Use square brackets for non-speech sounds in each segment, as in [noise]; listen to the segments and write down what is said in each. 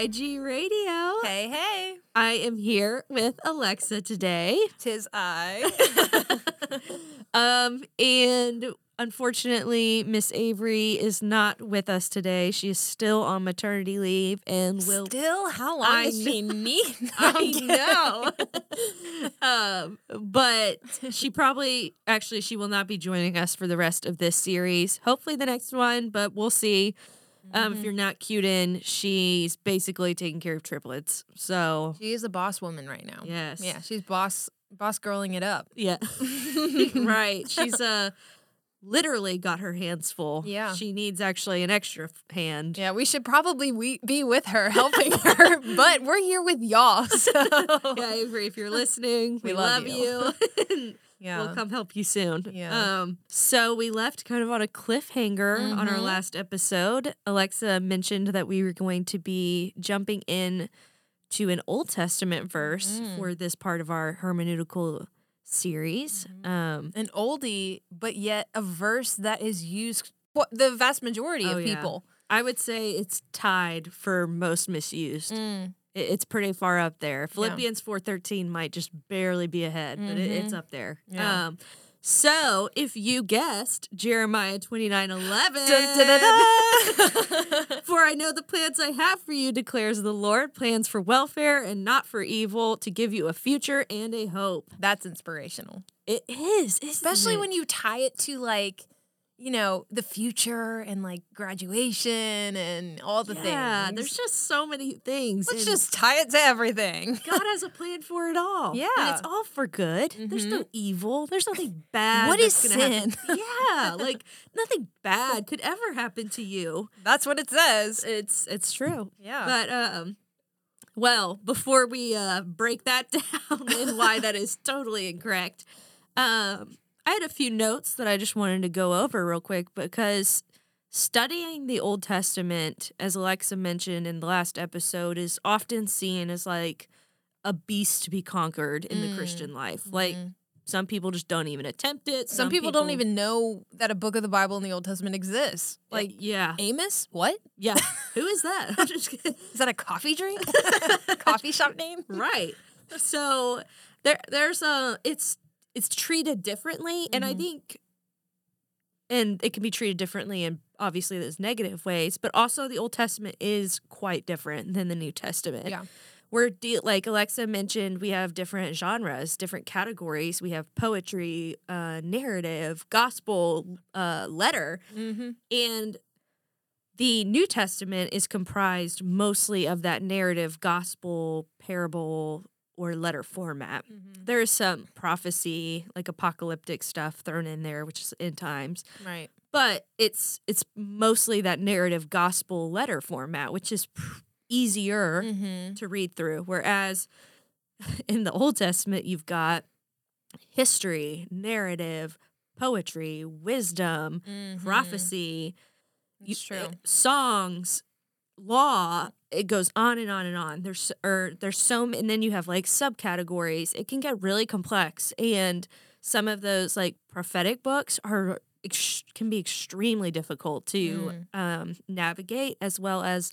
IG Radio. Hey, hey, I am here with Alexa today. tis I. [laughs] Um, and unfortunately, Miss Avery is not with us today. She is still on maternity leave and will. Still, how long I does she need? [laughs] I know. [laughs] um, but she probably actually she will not be joining us for the rest of this series. Hopefully the next one, but we'll see. Um, if you're not cued in, she's basically taking care of triplets. So She is a boss woman right now. yes, Yeah, she's boss boss girling it up. yeah, [laughs] right. She's uh literally got her hands full. Yeah. she needs actually an extra hand. Yeah, we should probably we- be with her, helping [laughs] her, but we're here with y'all. [laughs] So. Yeah, Avery, if you're listening, we, We love love, you. you. Yeah. We'll come help you soon. Yeah. Um, so we left kind of on a cliffhanger on our Mhm. last episode. Alexa mentioned that we were going to be jumping in to an Old Testament verse Mhm. for this part of our hermeneutical series. Mhm. Um, An oldie, but yet a verse that is used for the vast majority Oh, of yeah. people. I would say it's tied for most misused. Mm. It- It's pretty far up there. Philippians 4:13 might just barely be ahead, but it, it's Mhm. up there. Yeah. Um, so if you guessed Jeremiah 29:11, Dun-dun-dun-dun. [laughs] For I know the plans I have for you, declares the Lord plans for welfare and not for evil, to give you a future and a hope. That's inspirational. It is, especially when you tie it to like you know the future and like graduation and all the yeah, things Yeah, there's just so many things. let's just tie it to everything God [laughs] has a plan for it all. and Yeah. it's all for good. There's no evil. There's nothing [laughs] bad. What is gonna happen. sin? [laughs] yeah, like nothing bad could ever happen to you. that's what it says It's it's true. yeah But um well, before we uh break that down and why that is totally incorrect, um I had a few notes that I just wanted to go over real quick because studying the Old Testament, as Alexa mentioned in the last episode, is often seen as like a beast to be conquered in the Mm. Christian life. Like Mhm. some people just don't even attempt it. some, people, don't even know that a book of the bible in the old testament exists like like yeah. amos what Yeah. [laughs] Who is that? [laughs] Is that a coffee drink [laughs] coffee shop name right so there there's a it's it's treated differently and i Mhm. think and it can be treated differently in obviously those negative ways but also the old testament is quite different than the new testament Yeah. we're de- like alexa mentioned we have different genres different categories we have poetry uh narrative gospel uh letter mm-hmm. and the New Testament is comprised mostly of that narrative, gospel, parable, or letter format. Mm-hmm. There is some prophecy, like apocalyptic stuff thrown in there, which is in times, right but it's it's mostly that narrative gospel letter format, which is pr- easier mm-hmm. to read through. Whereas [laughs] in the Old Testament, you've got history, narrative, poetry, wisdom, prophecy you- true uh, songs, law. It goes on and on and on. There's or there's so and then you have like subcategories. It can get really complex, and some of those like prophetic books are ex- can be extremely difficult to um, navigate, as well as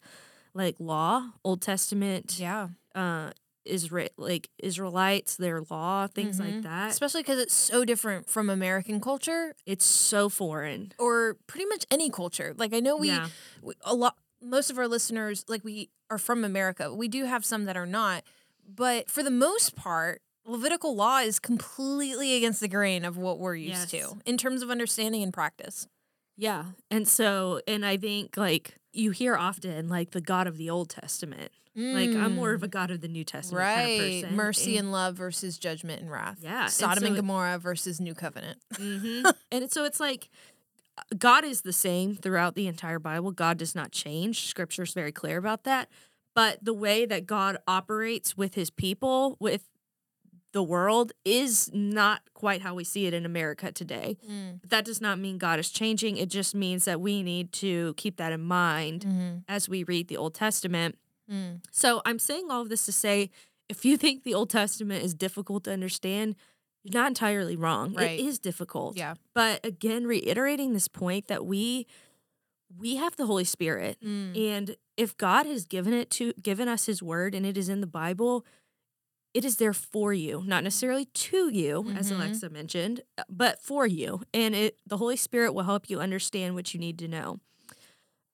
like law, Old Testament, yeah uh, Israel like Israelites, their law, things like Mhm. that. especially because it's so different from American culture It's so foreign. or pretty much any culture. Like I know we, yeah. we a lot most of our listeners like we are from America. We do have some that are not, but for the most part, Levitical law is completely against the grain of what we're used Yes. to in terms of understanding and practice. Yeah. And so, and I think like you hear often like the God of the Old Testament. Like I'm more of a God of the New Testament kind of Mm. right person. mercy and love versus judgment and wrath. Yeah, Sodom and so it- Gomorrah versus New Covenant. hmm [laughs] and so it's like God is the same throughout the entire Bible. God does not change. Scripture is very clear about that. But the way that God operates with his people, with the world, is not quite how we see it in America today. But that does not mean God is changing. It just means that we need to keep that in mind Mm-hmm. as we read the Old Testament. Mm. So I'm saying all of this to say if you think the Old Testament is difficult to understand, you're not entirely wrong. Right. It is difficult. Yeah. But again, reiterating this point that we we have the Holy Spirit. Mm. And if God has given it to given us his word and it is in the Bible, it is there for you, not necessarily to you, as Mhm. Alexa mentioned, uh, but for you. And it the Holy Spirit will help you understand what you need to know.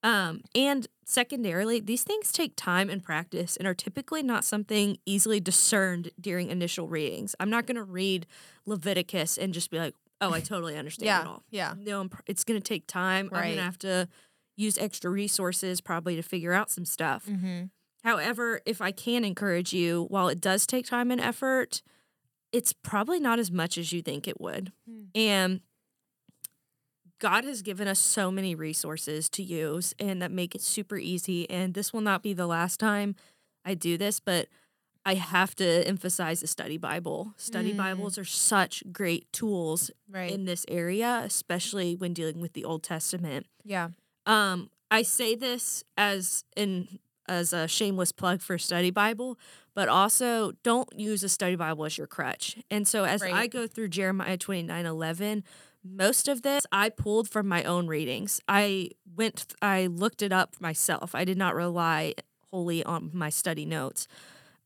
Um, and secondarily, these things take time and practice and are typically not something easily discerned during initial readings. I'm not going to read Leviticus and just be like, "Oh, I totally [laughs] understand Yeah. it all." Yeah. No, I'm pr- it's going to take time. Right. I'm going to have to use extra resources probably to figure out some stuff. Mm-hmm. However, if I can encourage you, while it does take time and effort, it's probably not as much as you think it would. Hmm. And God has given us so many resources to use and that make it super easy. And this will not be the last time I do this, but I have to emphasize the study Bible. Study Mm. Bibles are such great tools Right. in this area, especially when dealing with the Old Testament. yeah. Um, I say this as in as a shameless plug for study Bible, but also don't use a study Bible as your crutch. And so as I go through Jeremiah 29 11, most of this I pulled from my own readings. I went I looked it up myself. I did not rely wholly on my study notes.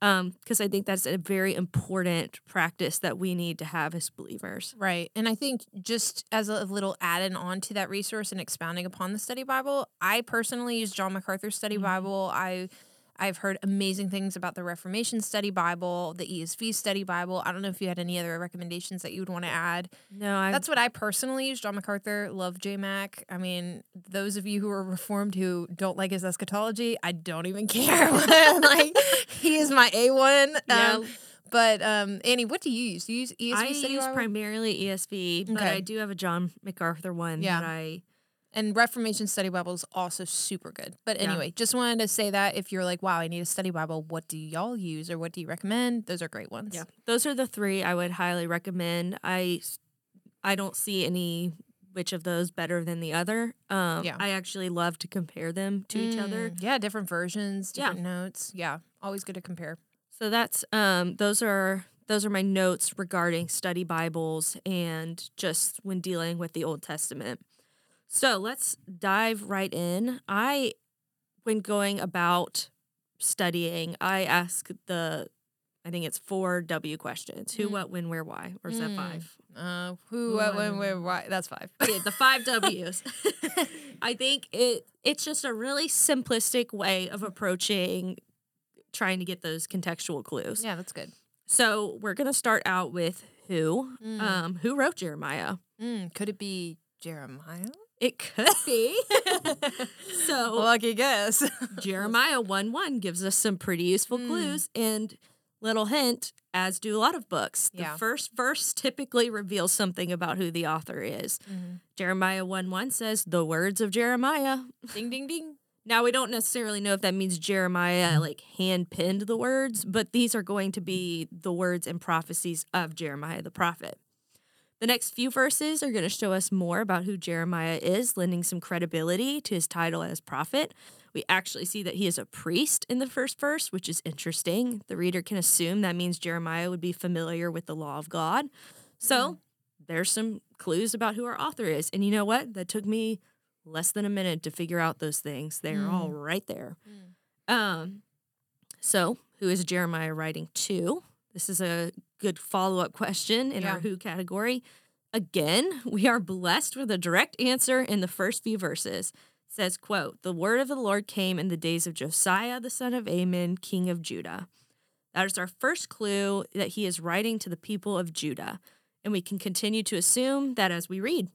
Um, because I think that's a very important practice that we need to have as believers. Right. And I think just as a little add in on to that resource and expounding upon the study Bible, I personally use John MacArthur's study Mhm. Bible. I I've heard amazing things about the Reformation study Bible, the ESV study Bible. I don't know if you had any other recommendations that you would want to add. No, I That's what I personally use. John MacArthur, love J Mac. I mean, those of you who are reformed who don't like his eschatology, I don't even [laughs] care. [laughs] like he is my A one. Um, but um, Annie, what do you use? Do you use ESV I use primarily ESV, but Okay. I do have a John MacArthur one Yeah. that I And Reformation Study Bible is also super good. But Yeah. anyway, just wanted to say that if you're like, wow, I need a study Bible, what do y'all use or what do you recommend? Those are great ones. yeah. Those are the three I would highly recommend. I I don't see any which of those better than the other. Um Yeah. I actually love to compare them to each other. Mm, Yeah, different versions, Yeah. different notes. Yeah, always good to compare. So that's um those are those are my notes regarding study Bibles and just when dealing with the Old Testament. So let's dive right in. I when going about studying, I ask the I think it's four W questions. Who, Mm. what, when, where, why? Or is that Mm. five? Uh, who, what, when, where, why? That's five. Okay, the five W's. [laughs] [laughs] I think it it's just a really simplistic way of approaching trying to get those contextual clues. yeah, that's good. So we're gonna start out with who. Mm. Um, who wrote Jeremiah? Mm, could it be Jeremiah? It could be. [laughs] so Lucky guess. [laughs] Jeremiah 1 1 gives us some pretty useful Mm. clues and little hint, as do a lot of books. The Yeah. first verse typically reveals something about who the author is. Mhm. Jeremiah 1 1 says, The words of Jeremiah. [laughs] Ding, ding, ding. Now, we don't necessarily know if that means Jeremiah like hand penned the words, but these are going to be the words and prophecies of Jeremiah the prophet. The next few verses are going to show us more about who Jeremiah is, lending some credibility to his title as prophet. We actually see that he is a priest in the first verse, which is interesting. The reader can assume that means Jeremiah would be familiar with the law of God. So mm-hmm. there's some clues about who our author is. And you know what? That took me less than a minute to figure out those things. They're all mm. right there. Mm. Um, so who is Jeremiah writing to? This is a good follow up question in our who category. Again, [laughs] we are blessed with a direct answer in the first few verses. It says, quote, the word of the Lord came in the days of Josiah, the son of Amon, king of Judah. That is our first clue that he is writing to the people of Judah. And we can continue to assume that as we read.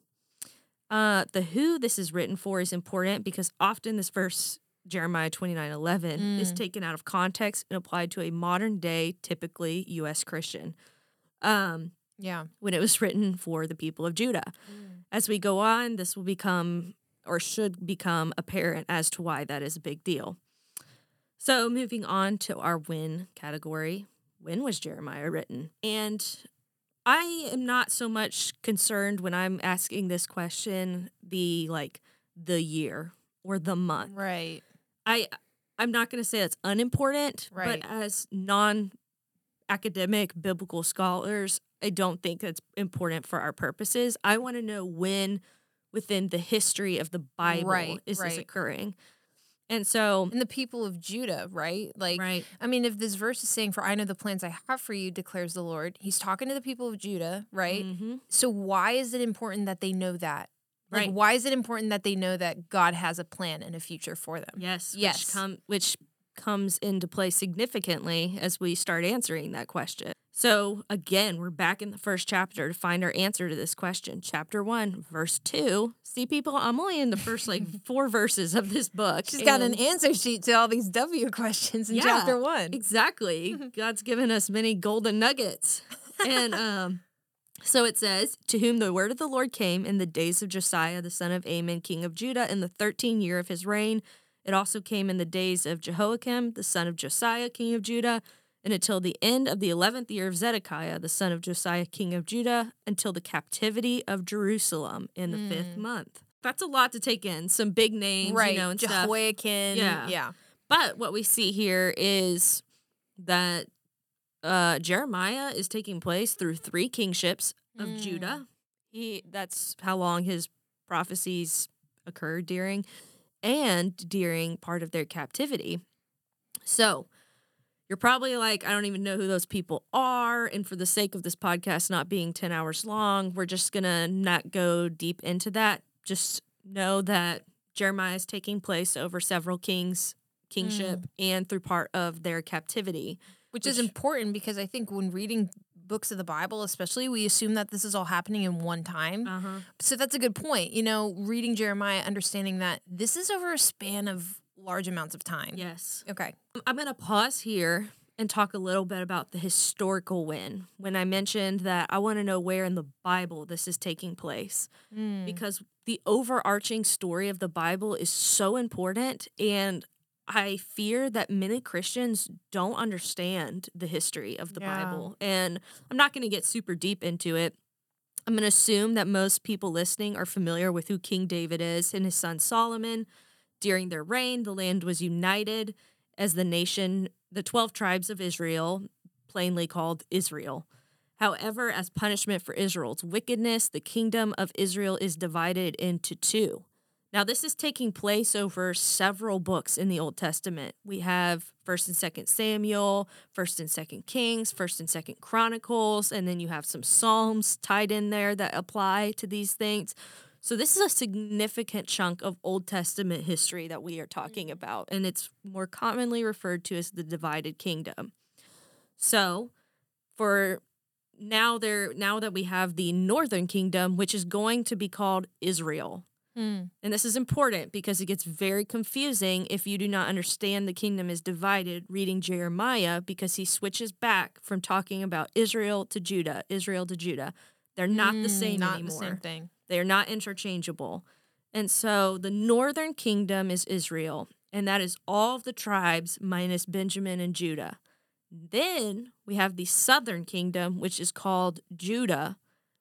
Uh, the who this is written for is important because often this verse, Jeremiah 29 11, is Mm. taken out of context and applied to a modern day, typically U.S. Christian. Um, Yeah. when it was written for the people of Judah. As we go on, this will become or should become apparent as to why that is a big deal. So, moving on to our when category. When was Jeremiah written? And I am not so much concerned when I'm asking this question the like the year or the month. Right. I I'm not going to say that's unimportant, Right. but as non academic biblical scholars, I don't think that's important for our purposes. I want to know when within the history of the Bible Right, is this occurring. And so, And the people of Judah, right? Like, right, I mean, if this verse is saying, For I know the plans I have for you, declares the Lord, he's talking to the people of Judah, right? Mhm. So, why is it important that they know that? Like, Right. why is it important that they know that God has a plan and a future for them? Yes. Yes. Which, come, which comes into play significantly as we start answering that question. So, again, we're back in the first chapter to find our answer to this question. Chapter one, verse two. See, people, I'm only in the first like [laughs] four verses of this book. She's got an answer sheet to all these W questions in Yeah, chapter one. Exactly. [laughs] God's given us many golden nuggets. And um, so it says, To whom the word of the Lord came in the days of Josiah, the son of Amon, king of Judah, in the 13th year of his reign. It also came in the days of Jehoiakim, the son of Josiah, king of Judah, and until the end of the 11th year of Zedekiah, the son of Josiah, king of Judah, until the captivity of Jerusalem in the fifth mm. month. That's a lot to take in. Some big names, right. you know, and stuff. Jehoiakim. Yeah. Yeah. But what we see here is that uh, Jeremiah is taking place through three kingships of Mm. Judah. He that's how long his prophecies occurred during and during part of their captivity. So, you're probably like, I don't even know who those people are. And for the sake of this podcast not being 10 hours long, we're just going to not go deep into that. Just know that Jeremiah is taking place over several kings' kingship and through part of their captivity. Which, is important because I think when reading books of the Bible, especially, we assume that this is all happening in one time. Uh-huh. So that's a good point. You know, reading Jeremiah, understanding that this is over a span of large amounts of time. Yes. Okay. I'm going to pause here and talk a little bit about the historical win. When I mentioned that I want to know where in the Bible this is taking place, Mm. because the overarching story of the Bible is so important. And I fear that many Christians don't understand the history of the Yeah. Bible. And I'm not going to get super deep into it. I'm going to assume that most people listening are familiar with who King David is and his son Solomon. During their reign, the land was united as the nation, the 12 tribes of Israel, plainly called Israel. However, as punishment for Israel's wickedness, the kingdom of Israel is divided into two. Now, this is taking place over several books in the Old Testament. We have 1st and 2nd Samuel, 1st and 2nd Kings, 1st and 2nd Chronicles, and then you have some Psalms tied in there that apply to these things. So, this is a significant chunk of Old Testament history that we are talking mm-hmm. about, and it's more commonly referred to as the divided kingdom. So, for now there now that we have the northern kingdom which is going to be called Israel. Mm. And this is important because it gets very confusing if you do not understand the kingdom is divided reading Jeremiah because he switches back from talking about Israel to Judah, Israel to Judah. They're not the Mm, same Not anymore. the same thing. They're not interchangeable. And so the northern kingdom is Israel, and that is all of the tribes minus Benjamin and Judah. Then we have the southern kingdom, which is called Judah,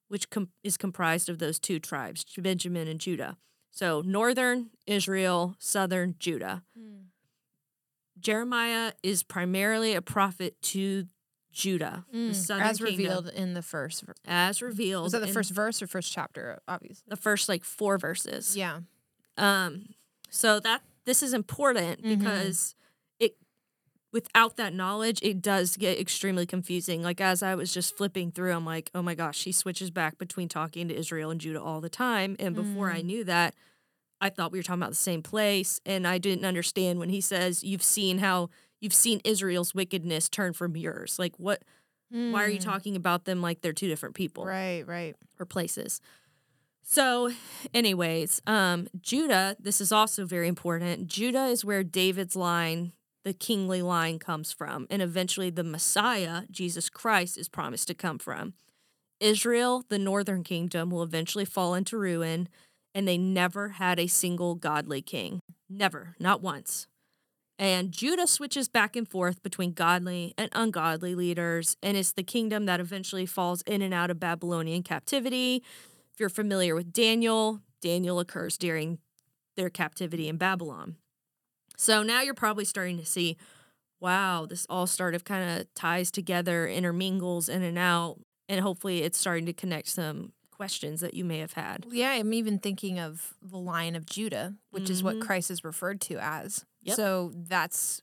which com- is comprised of those two tribes, Benjamin and Judah. So northern Israel, southern Judah. Jeremiah is primarily a prophet to Judah, the Mm. southern As kingdom, revealed in the first. as revealed. Was that the in first verse or first chapter? Obviously. the first like four verses. Yeah. Um, so that this is important Mhm. because without that knowledge, it does get extremely confusing. Like as I was just flipping through, I'm like, oh my gosh, she switches back between talking to Israel and Judah all the time. And before I knew that, I thought we were talking about the same place, and I didn't understand when he says, "You've seen how you've seen Israel's wickedness turn from yours." Like, what? Why are you Mm. talking about them like they're two different people? Right, right. or places. So, anyways, um, Judah, this is also very important. Judah is where David's line, the kingly line, comes from, and eventually the Messiah, Jesus Christ, is promised to come from. Israel, the northern kingdom, will eventually fall into ruin, and they never had a single godly king. Never, not once. And Judah switches back and forth between godly and ungodly leaders, and it's the kingdom that eventually falls in and out of Babylonian captivity. If you're familiar with Daniel, Daniel occurs during their captivity in Babylon. So now you're probably starting to see, wow, this all sort of kind of ties together, intermingles in and out, and hopefully it's starting to connect some questions that you may have had. Yeah, I'm even thinking of the Lion of Judah, which is what Mhm. Christ is referred to as. Yep. So that's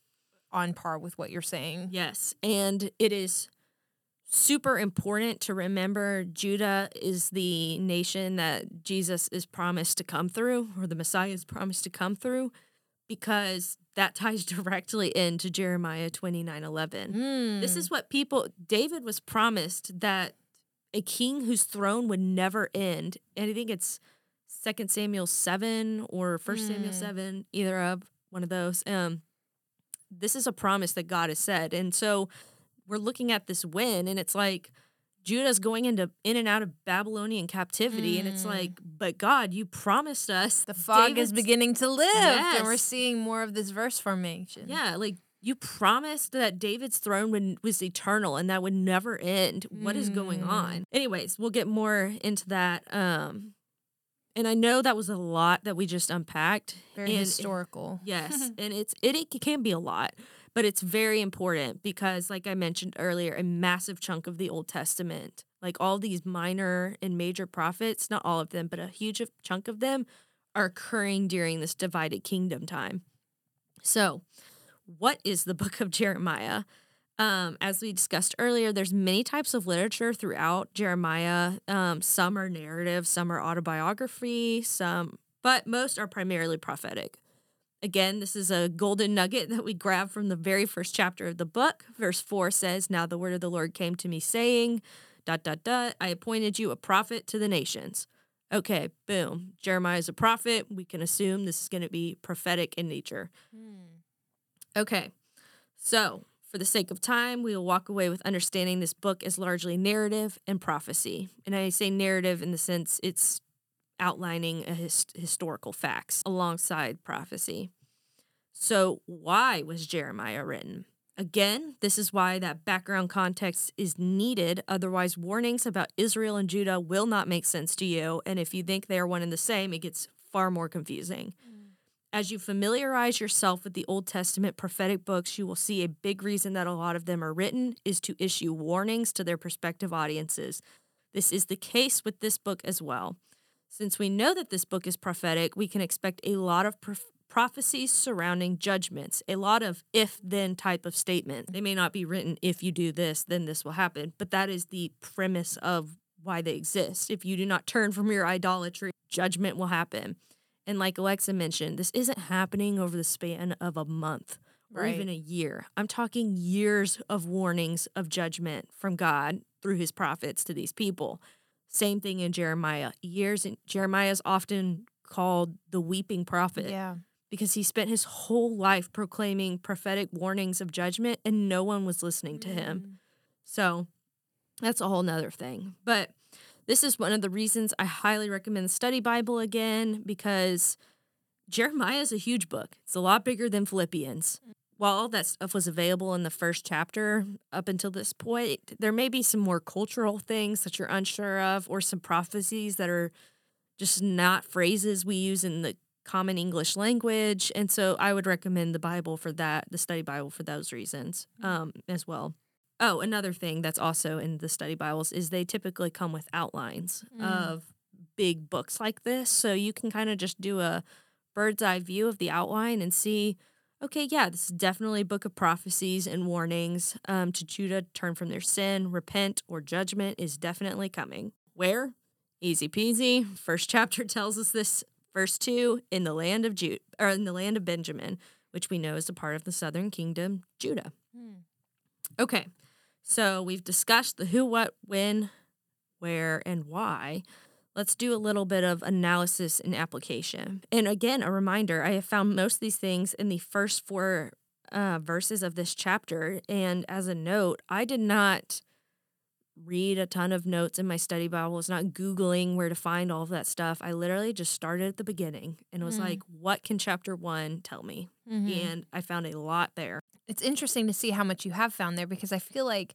on par with what you're saying. Yes. And it is super important to remember Judah is the nation that Jesus is promised to come through, or the Messiah is promised to come through, because that ties [laughs] directly into Jeremiah 29 11. This Mm. is what people, David was promised that a king whose throne would never end. And I think it's Second Samuel 7 or First Samuel Mm. 7, either of one of those. Um, this is a promise that God has said. And so we're looking at this win, and it's like Judah's going into in and out of Babylonian captivity. And it's Mm. like, but God, you promised us the fog is beginning to live, and we're seeing more of this verse formation. Yeah, like you promised that David's throne would, was eternal and that would never end. What is going Mm. on? Anyways, we'll get more into that. Um, and I know that was a lot that we just unpacked. very and- historical. Yes, [laughs] and it's it, it can be a lot, but it's very important because, like I mentioned earlier, a massive chunk of the Old Testament, like all these minor and major prophets, not all of them, but a huge chunk of them, are occurring during this divided kingdom time. So, what is the [laughs] book of Jeremiah? Um, as we discussed earlier, there's many types of literature throughout Jeremiah. Um, some are narrative, some are autobiography, some, but most are primarily prophetic. Again, this is a golden nugget that we grab from the very first chapter of the book. Verse 4 says, Now the word of the Lord came to me, saying, dot, dot, dot, I appointed you a prophet to the nations. Okay, boom. Jeremiah is a prophet. We can assume this is going to be prophetic in nature. Hmm. Okay, so for the sake of time, we will walk away with understanding this book is largely narrative and prophecy. And I say narrative in the sense it's outlining his- historical facts alongside prophecy. So, why was Jeremiah written? Again, this is why that background context is needed. Otherwise, warnings about Israel and Judah will not make sense to you. And if you think they are one and the same, it gets far more confusing. Mm. As you familiarize yourself with the Old Testament prophetic books, you will see a big reason that a lot of them are written is to issue warnings to their prospective audiences. This is the case with this book as well. Since we know that this book is prophetic, we can expect a lot of prof- prophecies surrounding judgments, a lot of if then type of statements. They may not be written, if you do this, then this will happen, but that is the premise of why they exist. If you do not turn from your idolatry, judgment will happen. And like Alexa mentioned, this isn't happening over the span of a month or Right. even a year. I'm talking years of warnings of judgment from God through his prophets to these people. Same thing in Jeremiah. Years in Jeremiah is often called the weeping prophet Yeah. Because he spent his whole life proclaiming prophetic warnings of judgment and no one was listening to him. Mm. So that's a whole nother thing. But this is one of the reasons I highly recommend the study Bible again because Jeremiah is a huge book. It's a lot bigger than Philippians. While all that stuff was available in the first chapter up until this point, there may be some more cultural things that you're unsure of or some prophecies that are just not phrases we use in the common English language. And so I would recommend the Bible for that, the study Bible for those reasons um, as well. Oh, another thing that's also in the study Bibles is they typically come with outlines Mm. of big books like this. So you can kind of just do a bird's eye view of the outline and see, okay, yeah, this is definitely a book of prophecies and warnings um, to Judah turn from their sin, repent, or judgment is definitely coming. Where? Easy peasy. First [laughs] chapter tells us this. Verse two in the land of Jude or in the land of Benjamin, which we know is a part of the southern kingdom, Judah. Okay, so we've discussed the who, what, when, where, and why. Let's do a little bit of analysis and application. And again, a reminder I have found most of these things in the first four uh, verses of this chapter. And as a note, I did not read a ton of notes in my study Bible. It's not Googling where to find all of that stuff. I literally just started at the beginning and was Mm. like, what can chapter one tell me? Mhm. And I found a lot there. it's interesting to see how much you have found there because I feel like,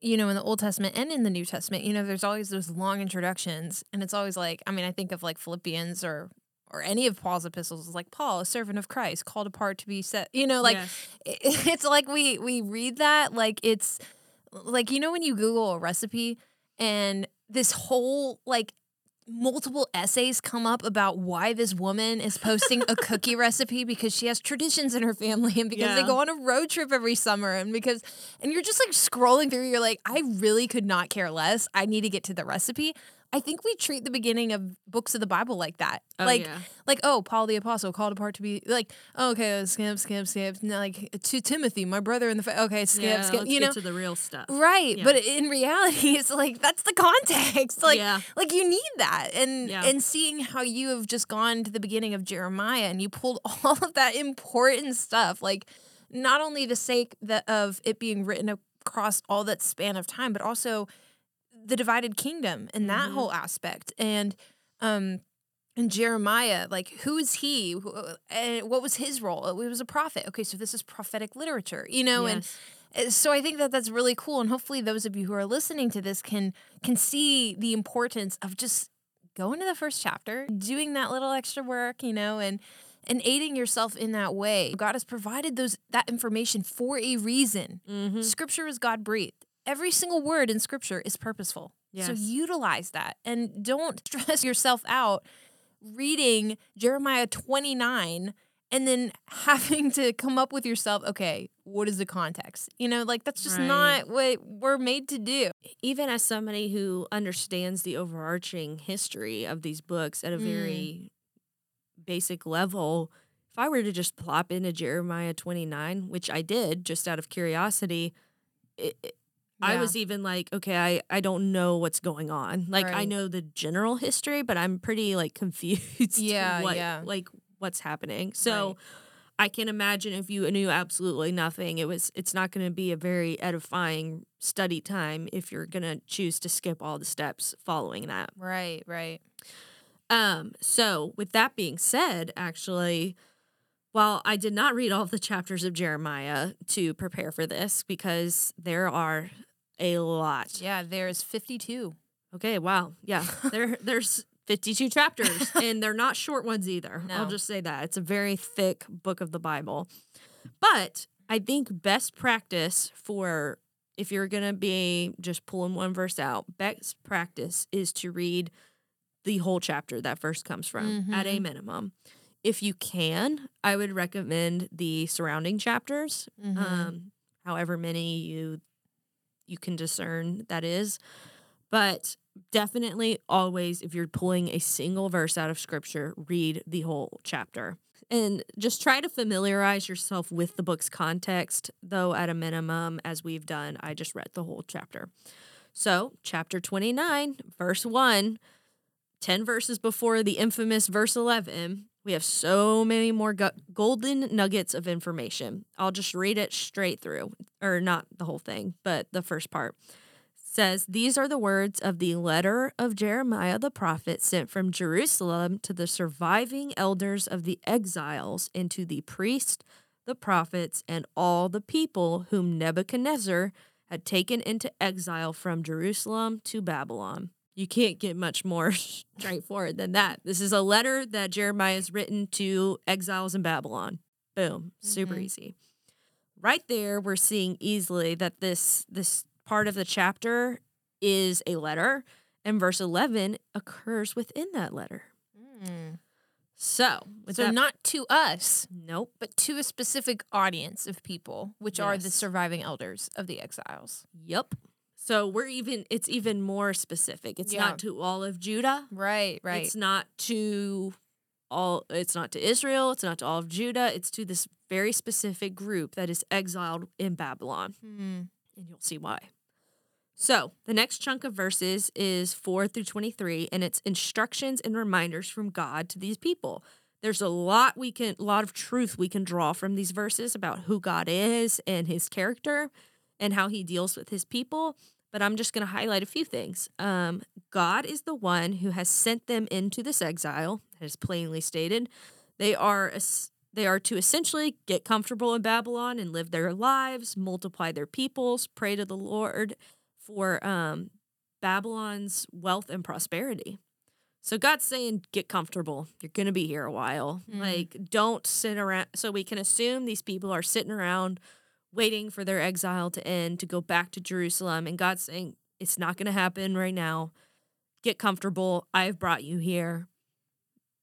you know, in the Old Testament and in the New Testament, you know, there's always those long introductions, and it's always like, I mean, I think of like Philippians or or any of Paul's epistles, like Paul, a servant of Christ, called apart to be set. You know, like Yes. it- [laughs] it's like we we read that like it's like you know when you Google a recipe and this whole like multiple essays come up about why this woman is posting a cookie [laughs] recipe because she has traditions in her family and because they go on a road trip every summer and because and you're just like scrolling through you're like I really could not care less. I need to get to the recipe. I think we treat the beginning of books of the Bible like that. Oh, like yeah. like oh, Paul the apostle called apart to be like oh, okay, uh, skip skip skip. Like to Timothy, my brother in the fa- okay, skip yeah, skip, you get know. to the real stuff. Right, Yeah. but in reality, it's like that's the context. [laughs] Like, like you need that, and and seeing how you have just gone to the beginning of Jeremiah and you pulled [laughs] all of that important stuff, like not only the sake that of it being written across all that span of time, but also the divided kingdom and that Mhm. whole aspect, and um. And Jeremiah, like, who is he? And what was his role? It was a prophet. Okay, so this is prophetic literature, you know, and Yes. uh, so I think that that's really cool, and hopefully those of you who are listening to this can can see the importance of just going to the first chapter, doing that little extra work, you know, and and aiding yourself in that way. God has provided those that information for a reason. Mhm. Scripture is God breathed. Every single word in Scripture is purposeful. So utilize that, and don't [laughs] stress yourself out reading Jeremiah twenty nine and then [laughs] having to come up with yourself, okay, what is the context? You know, like that's just Right. not what we're made to do. even as somebody who understands the overarching history of these books at a Mm. very basic level, if I were to just plop into Jeremiah 29, which I did just out of curiosity, it, it- I was even like, okay, I, I don't know what's going on. Like I know the general history, but I'm pretty like [laughs] confused. Yeah, what, yeah. Like what's happening. So Right. I can imagine if you knew absolutely nothing, it was it's not going to be a very edifying study time if you're going to choose to skip all the steps following that. Right, right. Um so with that being said, actually while I did not read all the chapters of Jeremiah to prepare for this because there are a lot. Yeah, there's 52. Okay, wow. Yeah. [laughs] there there's 52 chapters [laughs] and they're not short ones either. I'll just say that. It's a very thick book of the Bible. But I think best practice for if you're going to be just pulling one verse out, best practice is to read the whole chapter that verse comes from at a minimum. If you can, I would recommend the surrounding chapters Mhm. um, however many you you can discern that is. But definitely always if you're pulling a single verse out of scripture, read the whole chapter. And just try to familiarize yourself with the book's context, though at a minimum, as we've done, I just read the whole chapter. So, chapter 29, verse 1, 10 verses before the infamous verse 11, we have so many more go- golden nuggets of information. I'll just read it straight through, or not the whole thing, but the first part. Says, These are the words of the letter of Jeremiah the prophet sent from Jerusalem to the surviving elders of the exiles and to the priests, the prophets, and all the people whom Nebuchadnezzar had taken into exile from Jerusalem to Babylon. You can't get much more [laughs] straightforward than that. This is a letter that Jeremiah has written to exiles in Babylon. Boom, super Mhm. easy. Right there, we're seeing easily that this this part of the chapter is a letter, and verse eleven occurs within that letter. Mm. So, So that, not to us, nope, but to a specific audience of people, which are the surviving elders of the exiles. yep. So we're even. It's even more specific. It's Yeah. not to all of Judah. Right, right. It's not to all it's not to Israel, it's not to all of Judah, it's to this very specific group that is exiled in Babylon, Mm. and you'll see why. So, the next chunk of verses is 4 through 23 and it's instructions and reminders from God to these people. There's a lot we can a lot of truth we can draw from these verses about who God is and his character and how he deals with his people, but I'm just going to highlight a few things. Um, God is the one who has sent them into this exile, as plainly stated. They are they are to essentially get comfortable in Babylon and live their lives, multiply their peoples, pray to the Lord for um, Babylon's wealth and prosperity. So God's saying, get comfortable. You're going to be here a while. Mm. Like, don't sit around. So we can assume these people are sitting around waiting for their exile to end to go back to Jerusalem. And God's saying, it's not going to happen right now. get comfortable. I've brought you here.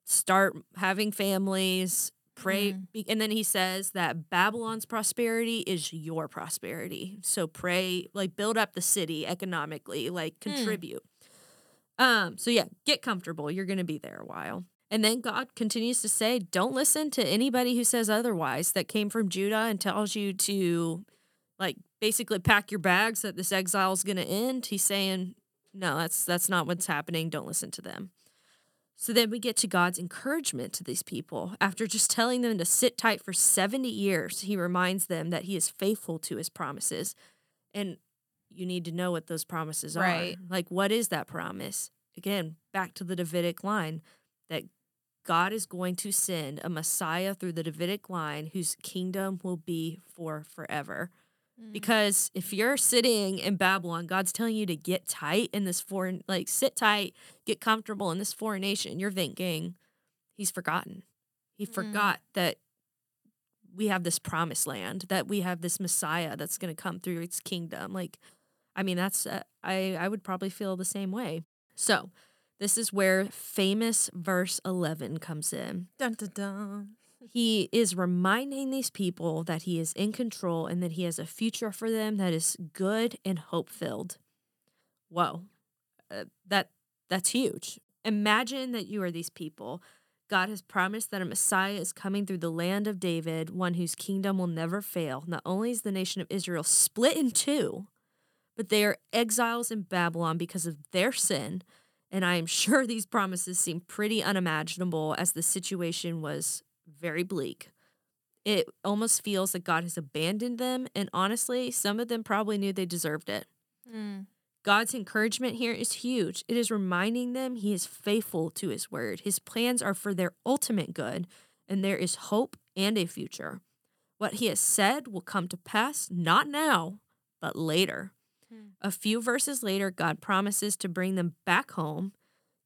Start having families, pray. Mm. And then he says that Babylon's prosperity is your prosperity. So pray, like build up the city economically, like Hmm. contribute. Um, so yeah, get comfortable. You're gonna be there a while. And then God continues to say, don't listen to anybody who says otherwise that came from Judah and tells you to like basically pack your bags that this exile is gonna end. He's saying, no, that's that's not what's happening. Don't listen to them. So then we get to God's encouragement to these people. After just telling them to sit tight for 70 years, he reminds them that he is faithful to his promises. And you need to know what those promises Right. are. Like, what is that promise? Again, back to the Davidic line God is going to send a Messiah through the Davidic line whose kingdom will be for forever. Mm. Because if you're sitting in Babylon, God's telling you to get tight in this foreign, like sit tight, get comfortable in this foreign nation. You're thinking, He's forgotten. He Mm. forgot that we have this promised land, that we have this Messiah that's going to come through its kingdom. Like, I mean, that's, uh, I, I would probably feel the same way. So, this is where famous verse 11 comes in Dun, dun, dun. he is reminding these people that he is in control and that he has a future for them that is good and hope filled. Whoa, uh, that that's huge. Imagine that you are these people. God has promised that a Messiah is coming through the land of David, one whose kingdom will never fail. Not only is the nation of Israel split in two, but they are exiles in Babylon because of their sin. And I am sure these promises seem pretty unimaginable as the situation was very bleak. It almost feels that God has abandoned them. And honestly, some of them probably knew they deserved it. Mm. God's encouragement here is huge. It is reminding them he is faithful to his word. His plans are for their ultimate good, and there is hope and a future. What he has said will come to pass, not now, but later. A few verses later, God promises to bring them back home.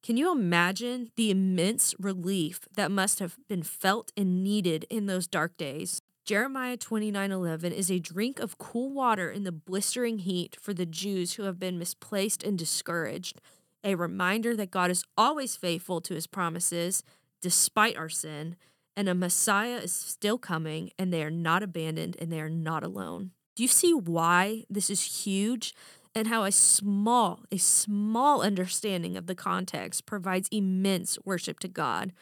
Can you imagine the immense relief that must have been felt and needed in those dark days? Jeremiah 29:11 is a drink of cool water in the blistering heat for the Jews who have been misplaced and discouraged. A reminder that God is always faithful to his promises despite our sin, and a Messiah is still coming and they are not abandoned and they are not alone. Do you see why this is huge and how a small, a small understanding of the context provides immense worship to God?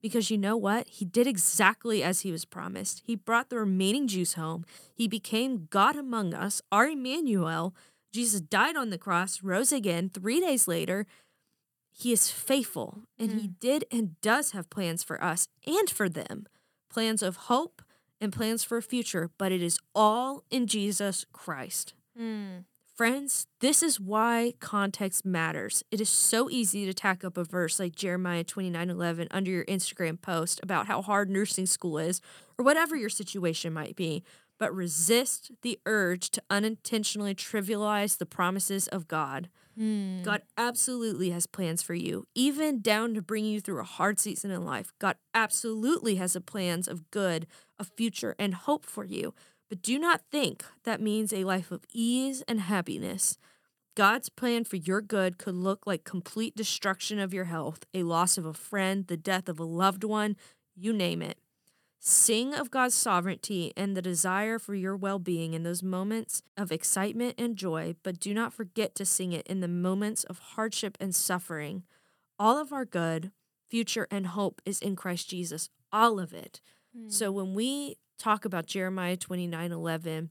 Because you know what? He did exactly as he was promised. He brought the remaining Jews home. He became God among us, our Emmanuel. Jesus died on the cross, rose again three days later. He is faithful, and he mm. did and does have plans for us and for them plans of hope and plans for a future, but it is all in Jesus Christ. Mm. Friends, this is why context matters. It is so easy to tack up a verse like Jeremiah 29 11 under your Instagram post about how hard nursing school is, or whatever your situation might be, but resist the urge to unintentionally trivialize the promises of God. Mm. God absolutely has plans for you, even down to bring you through a hard season in life. God absolutely has a plans of good, a future, and hope for you. But do not think that means a life of ease and happiness. God's plan for your good could look like complete destruction of your health, a loss of a friend, the death of a loved one, you name it. Sing of God's sovereignty and the desire for your well being in those moments of excitement and joy, but do not forget to sing it in the moments of hardship and suffering. All of our good, future, and hope is in Christ Jesus. All of it. Hmm. So when we talk about Jeremiah 29 11,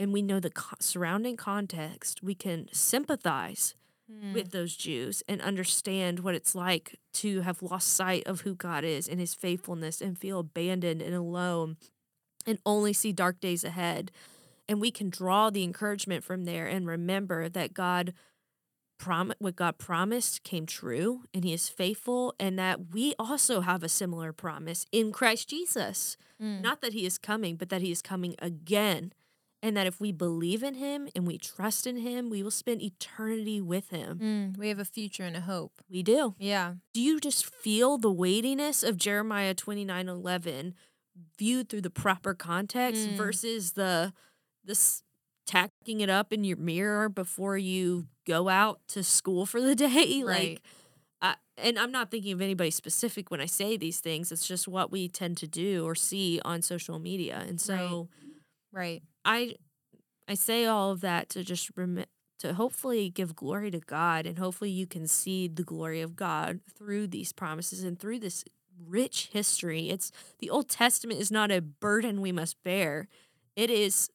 and we know the co- surrounding context, we can sympathize Mm. with those Jews and understand what it's like to have lost sight of who God is and his faithfulness and feel abandoned and alone and only see dark days ahead. And we can draw the encouragement from there and remember that God prom- what God promised came true and he is faithful and that we also have a similar promise in Christ Jesus. Mm. Not that he is coming, but that he is coming again. And that if we believe in him and we trust in him, we will spend eternity with him. Mm. We have a future and a hope. We do. Yeah. Do you just feel the weightiness of Jeremiah 29 11 viewed through the proper context Mm. versus the this tacking it up in your mirror before you go out to school for the [laughs] day. Right. Like, I, and I'm not thinking of anybody specific when I say these things. It's just what we tend to do or see on social media. And so Right. I I say all of that to just rem- to hopefully give glory to God and hopefully you can see the glory of God through these promises and through this rich history. It's the Old Testament is not a burden we must bear. It is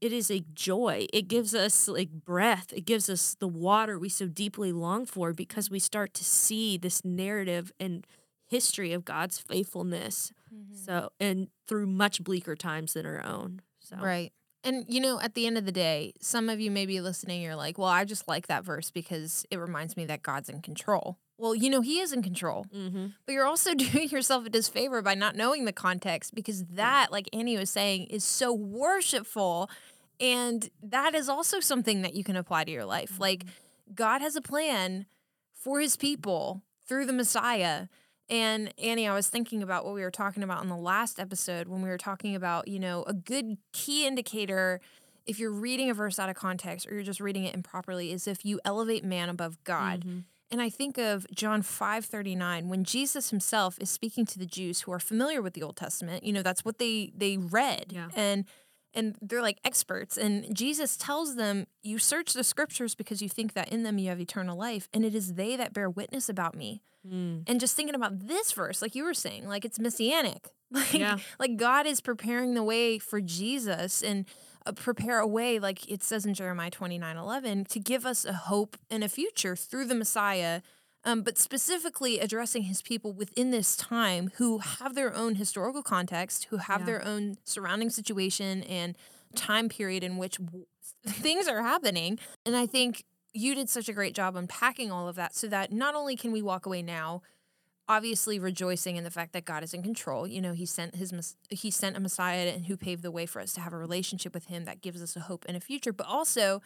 it is a joy. It gives us like breath. It gives us the water we so deeply long for because we start to see this narrative and history of God's faithfulness. Mm-hmm. So, and through much bleaker times than our own. So, Right. And you know, at the end of the day, some of you may be listening, you're like, well, I just like that verse because it reminds me that God's in control. Well, you know, He is in control, Mm-hmm. but you're also [laughs] doing yourself a disfavor by not knowing the context because that, like Annie was saying, is so worshipful. And that is also something that you can apply to your life. Like, God has a plan for His people through the Messiah. And Annie, I was thinking about what we were talking about in the last episode when we were talking about, you know, a good key indicator if you're reading a verse out of context or you're just reading it improperly is if you elevate man above God. Mm-hmm. And I think of John 5:39 when Jesus himself is speaking to the Jews who are familiar with the Old Testament. You know, that's what they they read. Yeah. And and they're like experts and Jesus tells them, "You search the scriptures because you think that in them you have eternal life, and it is they that bear witness about me." Mm. And just thinking about this verse, like you were saying, like it's messianic. [laughs] Like, Yeah. like God is preparing the way for Jesus and uh, prepare a way, like it says in Jeremiah 29 11, to give us a hope and a future through the Messiah. Um, but specifically addressing his people within this time who have their own historical context, who have Yeah. their own surrounding situation and time period in which w- things are happening. And I think you did such a great job unpacking all of that so that not only can we walk away now obviously rejoicing in the fact that God is in control. You know, he sent his he sent a Messiah and who paved the way for us to have a relationship with him that gives us a hope and a future, but also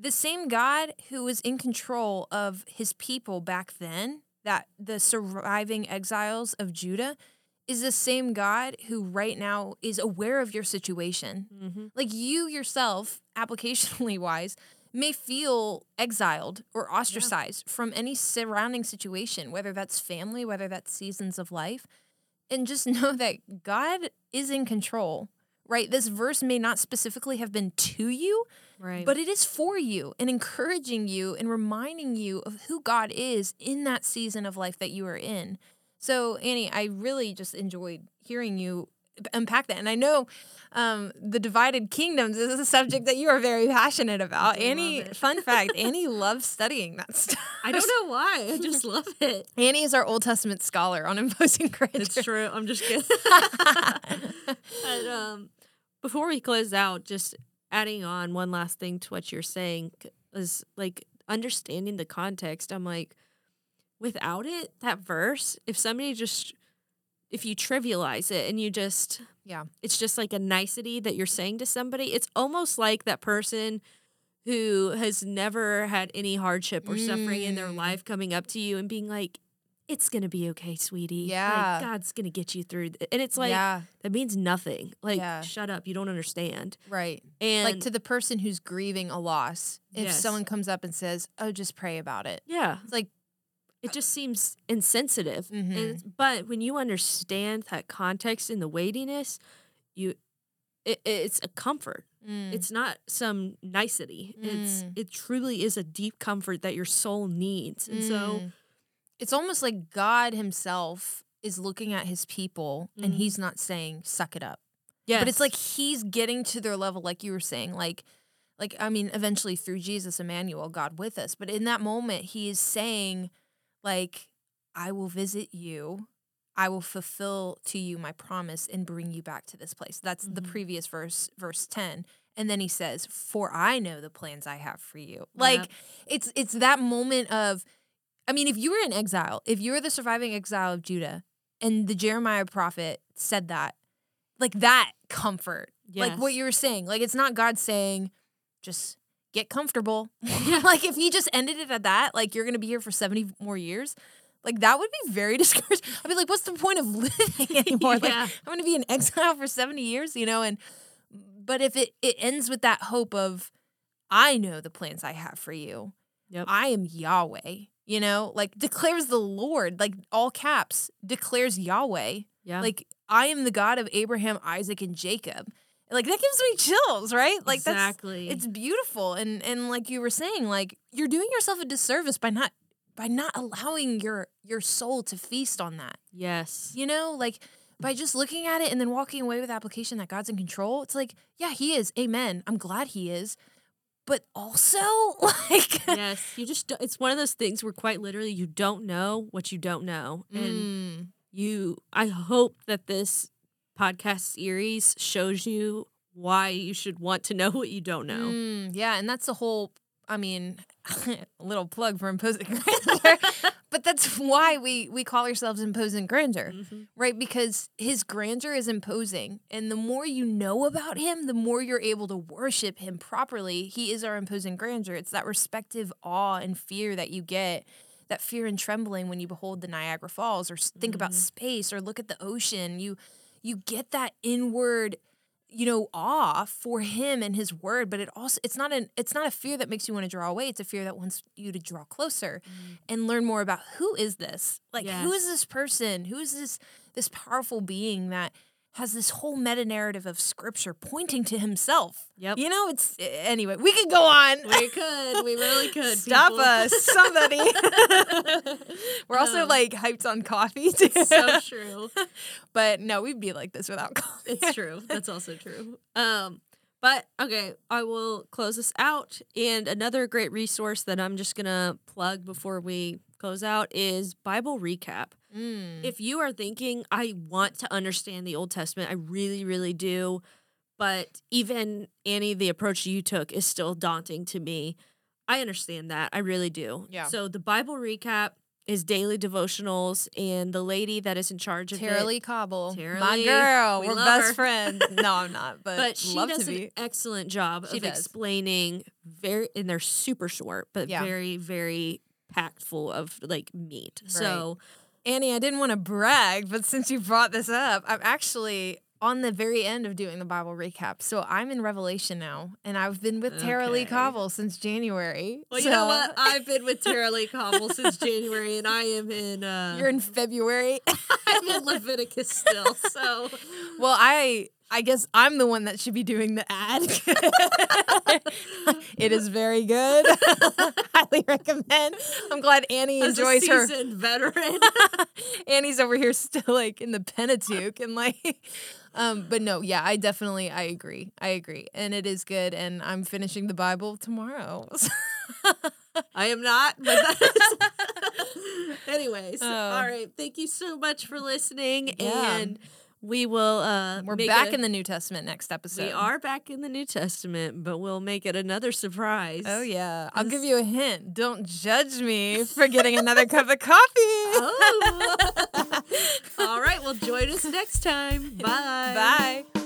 the same God who was in control of his people back then, that the surviving exiles of Judah is the same God who right now is aware of your situation. Mm-hmm. Like you yourself, [laughs] applicationally wise, may feel exiled or ostracized from any surrounding situation, whether that's family, whether that's seasons of life. And just [laughs] know that God is in control, right? This verse may not specifically have been to you, Right. but it is for you and encouraging you and reminding you of who God is in that season of life that you are in. So, Annie, I really just enjoyed hearing you unpack that. And I know um, the divided kingdoms is a subject that you are very passionate about. love Annie, fun fact, [laughs] Annie loves studying that stuff. I don't know why. I just love it. [laughs] Annie is our Old Testament scholar on [laughs] imposing grandeur. It's true. I'm just kidding. um, before we close out, just adding on one last thing to what you're saying is like understanding the context. I'm like, without it, that verse, if somebody just, if you trivialize it and you just, Yeah. it's just like a nicety that you're saying to somebody, it's almost like that person who has never had any hardship or suffering in their Mm. life coming up to you and being like, it's gonna be okay, sweetie. Like, Yeah. God's gonna get you through. th-" And it's like yeah, that means nothing. Like, Yeah. shut up, you don't understand. right. And like to the person who's grieving a loss, if Yes. someone comes up and says, "Oh, just pray about it," yeah, it's like, it just seems insensitive. Mhm. And, but when you understand that context and the weightiness, you, it, it's a comfort. mm, It's not some nicety. It's Mm. it truly is a deep comfort that your soul needs. And so Mm. It's almost like God Himself is looking at His people, and Mhm. He's not saying "suck it up," yeah, but it's like He's getting to their level, like you were saying, like. Like I mean, eventually through Jesus, Emmanuel, God with us. But in that moment, He is saying, like, "I will visit you, I will fulfill to you my promise and bring you back to this place." That's the Mhm. previous verse, verse ten, and then He says, "For I know the plans I have for you." Like Yep. it's it's that moment of I mean, if you were in exile, if you were the surviving exile of Judah, and the Jeremiah prophet said that, like that comfort, like what you were saying, like it's not God saying, just get comfortable. [laughs] [laughs] like if he just ended it at that, like you're gonna be here for 70 more years, like that would be very [laughs] discouraging. I'd be like, what's the point of living anymore? Like I'm gonna be in exile for 70 years, you know, and But if it, it ends with that hope of, I know the plans I have for you. Yep. I am Yahweh. You know, like declares the Lord, like all caps, declares Yahweh. Yeah. Like I am the God of Abraham, Isaac, and Jacob. Like that gives me chills, right? Like exactly. that's it's beautiful. And and like you were saying, like you're doing yourself a disservice by not by not allowing your your soul to feast on that. yes. You know, like by just looking at it and then walking away with application that God's in control, it's like, yeah, he is. Amen. I'm glad he is. But also, [laughs] like yes. You just it's one of those things where quite literally you don't know what you don't know. And Mm. you I hope that this podcast series shows you why you should want to know what you don't know. Mm, yeah, and that's the whole. I mean, [laughs] little plug for imposing [laughs] but that's [laughs] why we we call ourselves imposing grandeur, Mhm. right? Because his grandeur is imposing, and the more you know about him, the more you're able to worship him properly. He is our imposing grandeur. It's that respective awe and fear that you get. That fear and trembling when you behold the Niagara Falls, or think about Mhm. space, or look at the ocean. You you get that inward you know awe for him and his word but it also it's not an it's not a fear that makes you want to draw away it's a fear that wants you to draw closer mm. and learn more about who is this? Like who is this person? Who is this this powerful being that has this whole meta narrative of scripture pointing to himself Yep. you know it's anyway we could go on We could. We really [laughs] could. stop people. us somebody [laughs] we're also Um, like hyped on coffee too so true. [laughs] but no we'd be like this without coffee It's true. That's also true. Um, but okay, I will close this out. And another great resource that I'm just gonna plug before we close out is Bible Recap. Mm. If you are thinking, I want to understand the Old Testament, I really, really do. But even Annie, the approach you took is still daunting to me. I understand that. I really do. Yeah. So the Bible recap is daily devotionals, and the lady that is in charge of Tara it, Leigh Cobble, Tara my Lee, girl. we We're love best her. friends. [laughs] No, I'm not, but, but she does an excellent job She of does. explaining very, and they're super short, but Yeah. very, very packed full of like meat. So Annie, I didn't want to brag, but since you brought this up, I'm actually on the very end of doing the Bible recap. So I'm in Revelation now, and I've been with Tara-Leigh Okay. Cobble since January. Well, you know So- what? [laughs] I've been with Tara-Leigh Cobble since January, and I am in. Uh, You're in February. [laughs] I'm in Leviticus still. So well, I I guess I'm the one that should be doing the ad. [laughs] it is very good. [laughs] Highly recommend. I'm glad Annie as enjoys a her. veteran, [laughs] Annie's over here still like in the Pentateuch and like um but no, yeah, I definitely I agree. I agree. And it is good and I'm finishing the Bible tomorrow. I am not. But that is... Anyways, Oh. all right. Thank you so much for listening, Yeah. and we will. uh We're back a- in the New Testament next episode. We are back in the New Testament, but we'll make it another surprise. Oh yeah. I'll give you a hint. Don't judge me [laughs] for getting another cup of coffee. Oh. [laughs] [laughs] All right. Well, join us next time. Bye. Bye.